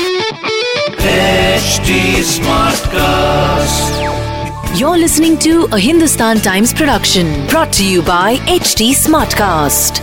HT Smartcast. You're listening to a Hindustan Times production brought to you by HT Smartcast.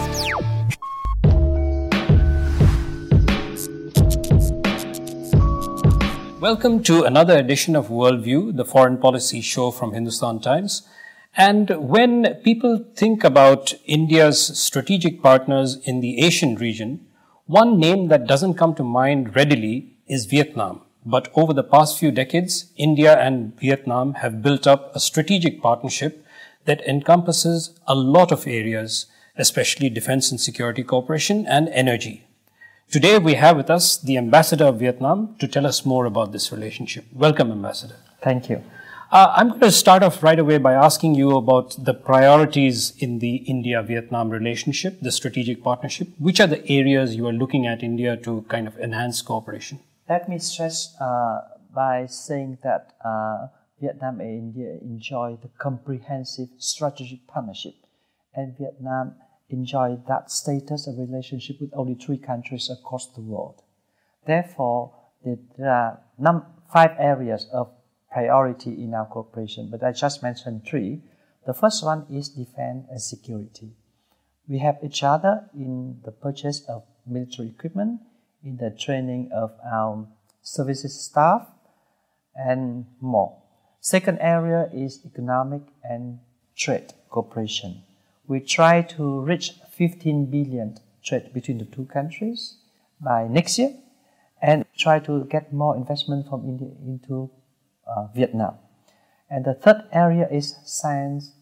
Welcome to another edition of Worldview, the foreign policy show from Hindustan Times. And when people think about India's strategic partners in the Asian region, one name that doesn't come to mind readily is Vietnam. But over the past few decades, India and Vietnam have built up a strategic partnership that encompasses a lot of areas, especially defense and security cooperation and energy. Today we have with us the ambassador of Vietnam to tell us more about this relationship. Welcome, ambassador. Thank you. Uh, I'm going to start off right away by asking you about the priorities in the India Vietnam relationship, the strategic partnership. Which are the areas you are looking at India to kind of enhance cooperation? Let me stress uh, by saying that uh, Vietnam and India enjoy the comprehensive strategic partnership, and Vietnam enjoy that status of relationship with only three countries across the world. Therefore, there are num- five areas of priority in our cooperation, but I just mentioned three. The first one is defense and security. We have each other in the purchase of military equipment, in the training of our services staff, and more. Second area is economic and trade cooperation. We try to reach 15 billion trade between the two countries by next year and try to get more investment from India into uh, Vietnam. And the third area is science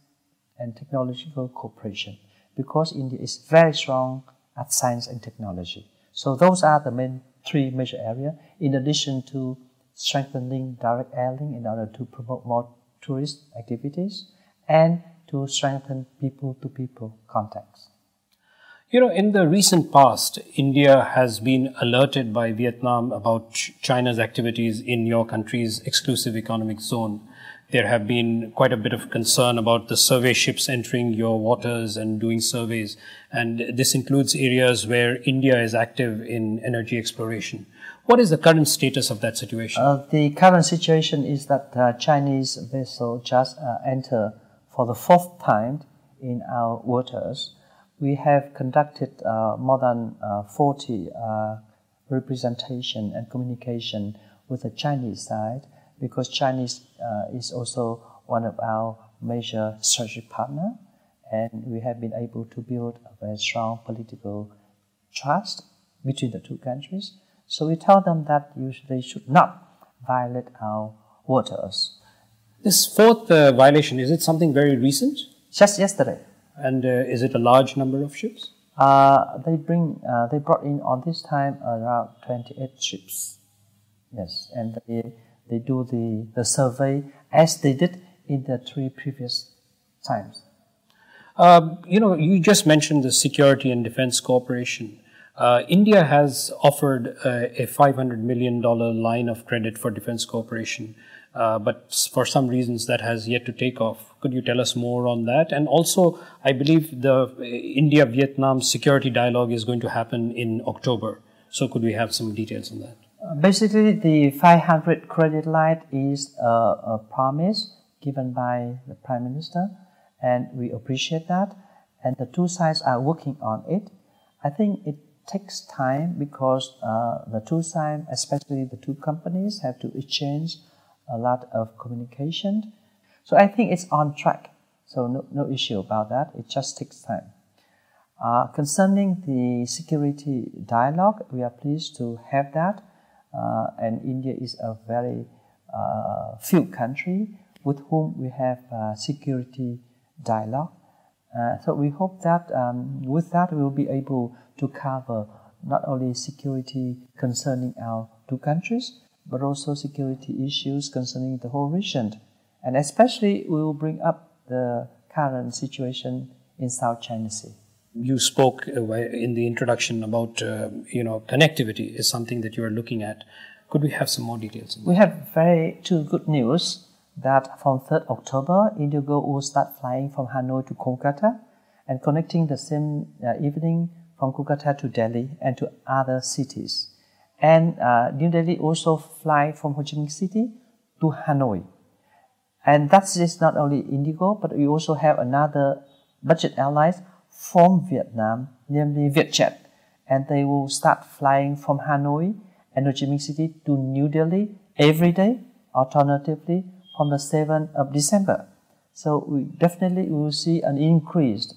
and technological cooperation because India is very strong at science and technology. So those are the main three major areas in addition to strengthening direct air link in order to promote more tourist activities and to strengthen people to people contacts. You know, in the recent past, India has been alerted by Vietnam about China's activities in your country's exclusive economic zone. There have been quite a bit of concern about the survey ships entering your waters and doing surveys. And this includes areas where India is active in energy exploration. What is the current status of that situation? Uh, the current situation is that uh, Chinese vessel just uh, enter for the fourth time in our waters we have conducted uh, more than uh, 40 uh, representation and communication with the Chinese side because Chinese uh, is also one of our major strategic partner and we have been able to build a very strong political trust between the two countries. So we tell them that they should not violate our waters. This fourth uh, violation, is it something very recent? Just yesterday. And uh, is it a large number of ships? Uh, they bring uh, they brought in on this time around 28 ships. Yes, and they, they do the, the survey as they did in the three previous times. Um, you know, you just mentioned the security and defense cooperation. Uh, India has offered uh, a $500 million line of credit for defense cooperation. Uh, but for some reasons that has yet to take off. Could you tell us more on that? And also, I believe the uh, India Vietnam security dialogue is going to happen in October. So, could we have some details on that? Uh, basically, the 500 credit line is a, a promise given by the Prime Minister, and we appreciate that. And the two sides are working on it. I think it takes time because uh, the two sides, especially the two companies, have to exchange a lot of communication. So I think it's on track. So no, no issue about that. It just takes time. Uh, concerning the security dialogue, we are pleased to have that. Uh, and India is a very uh, few country with whom we have security dialogue. Uh, so we hope that um, with that we will be able to cover not only security concerning our two countries, but also security issues concerning the whole region. And especially, we will bring up the current situation in South China Sea. You spoke uh, in the introduction about, uh, you know, connectivity is something that you are looking at. Could we have some more details? We have very two good news that from 3rd October, Indigo will start flying from Hanoi to Kolkata and connecting the same uh, evening from Kolkata to Delhi and to other cities. And uh, New Delhi also fly from Ho Chi Minh City to Hanoi. And that is just not only Indigo, but we also have another budget airlines from Vietnam, namely Vietjet. And they will start flying from Hanoi and Ho Chi Minh City to New Delhi every day, alternatively from the 7th of December. So we definitely will see an increase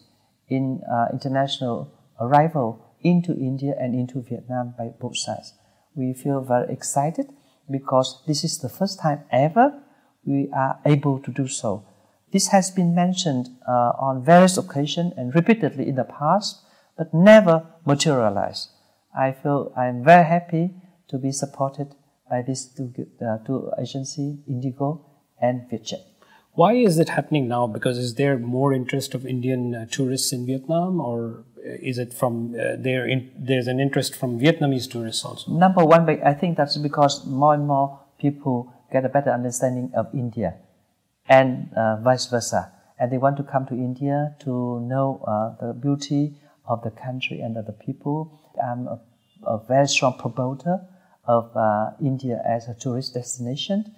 in uh, international arrival into India and into Vietnam by both sides. We feel very excited because this is the first time ever we are able to do so. This has been mentioned uh, on various occasions and repeatedly in the past, but never materialized. I feel I'm very happy to be supported by these two, uh, two agencies, Indigo and Vietjet. Why is it happening now? Because is there more interest of Indian uh, tourists in Vietnam, or is it from uh, there? In, there's an interest from Vietnamese tourists also. Number one, I think that's because more and more people get a better understanding of India, and uh, vice versa, and they want to come to India to know uh, the beauty of the country and of the people. I'm a, a very strong promoter of uh, India as a tourist destination.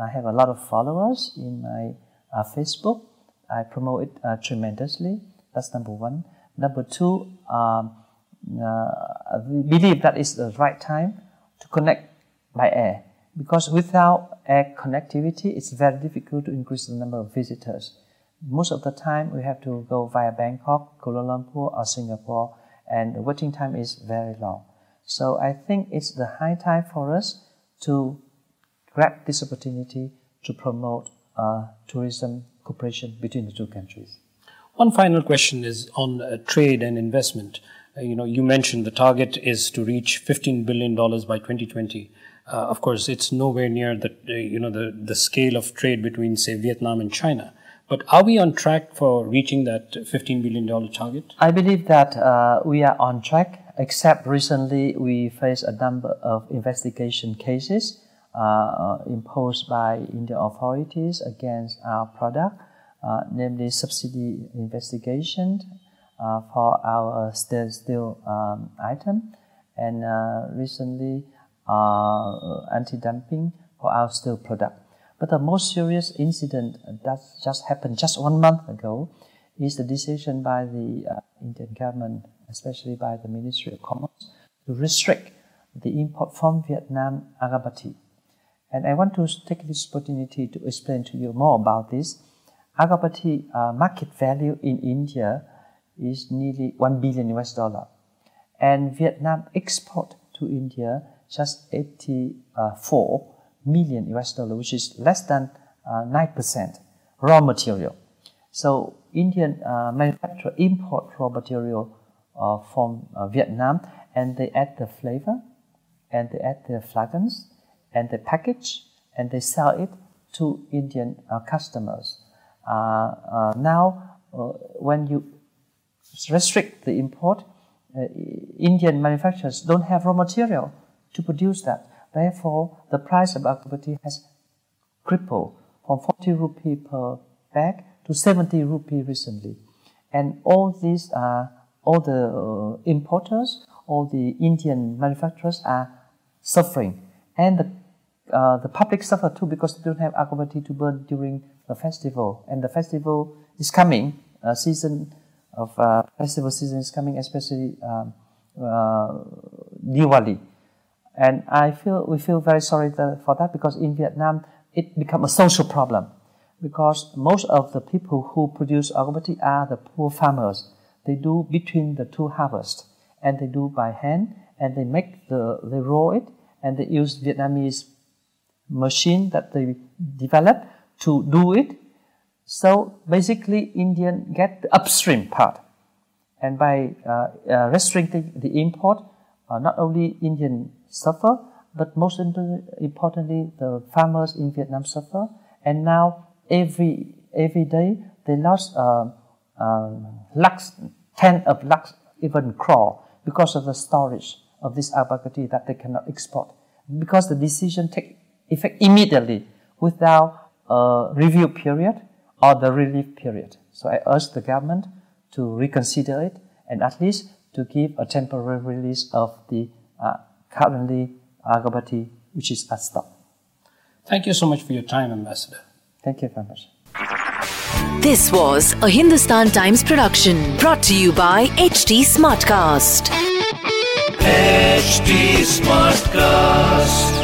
I have a lot of followers in my uh, Facebook. I promote it uh, tremendously. That's number one. Number two, um, uh, we believe that is the right time to connect by air because without air connectivity, it's very difficult to increase the number of visitors. Most of the time, we have to go via Bangkok, Kuala Lumpur, or Singapore, and the waiting time is very long. So I think it's the high time for us to grab this opportunity to promote uh, tourism cooperation between the two countries. One final question is on uh, trade and investment. Uh, you know, you mentioned the target is to reach 15 billion dollars by 2020. Uh, of course, it's nowhere near the you know the the scale of trade between say Vietnam and China. But are we on track for reaching that 15 billion dollar target? I believe that uh, we are on track. Except recently, we faced a number of investigation cases uh, imposed by Indian authorities against our product, namely subsidy investigation uh, for our steel, steel um, item, and recently anti-dumping for our steel product. But the most serious incident that just happened just one month ago is the decision by the uh, Indian government, especially by the Ministry of Commerce, to restrict the import from Vietnam agarbatti. And I want to take this opportunity to explain to you more about this. Agarbatti uh, market value in India is nearly 1 billion US dollar. And Vietnam export to India just 84 million US dollar, which is less than uh, 9% raw material. So Indian uh, manufacturer import raw material uh, from uh, Vietnam and they add the flavor and they add the fragrance and they package and they sell it to Indian uh, customers. Uh, uh, now, uh, when you restrict the import, uh, Indian manufacturers don't have raw material to produce that. Therefore, the price of agarbatti has crippled from 40 rupee per bag to 70 rupee recently. And all these, uh, all the importers, all the Indian manufacturers are suffering. And the uh, the public suffer too because they don't have agarbatti to burn during the festival. And the festival is coming, uh, season of uh, festival season is coming, especially um, uh, Diwali. And I feel we feel very sorry for that because in Vietnam it become a social problem because most of the people who produce agarbatti are the poor farmers. They do between the two harvests and they do by hand and they make the they roll it and they use Vietnamese machine that they developed to do it. So basically, Indian get the upstream part, and by uh, uh, restricting the import, uh, not only Indian suffer, but most importantly, the farmers in Vietnam suffer. And now every every day they lost uh, uh, ten of lakhs, even crore because of the storage of this agarbatti that they cannot export. Because the decision take effect immediately without a review period or the relief period. So I urge the government to reconsider it and at least to give a temporary release of the uh, currently agarbatti, which is at stop. Thank you so much for your time, Ambassador. Thank you very much. This was a Hindustan Times production brought to you by HT Smartcast. HT Smartcast.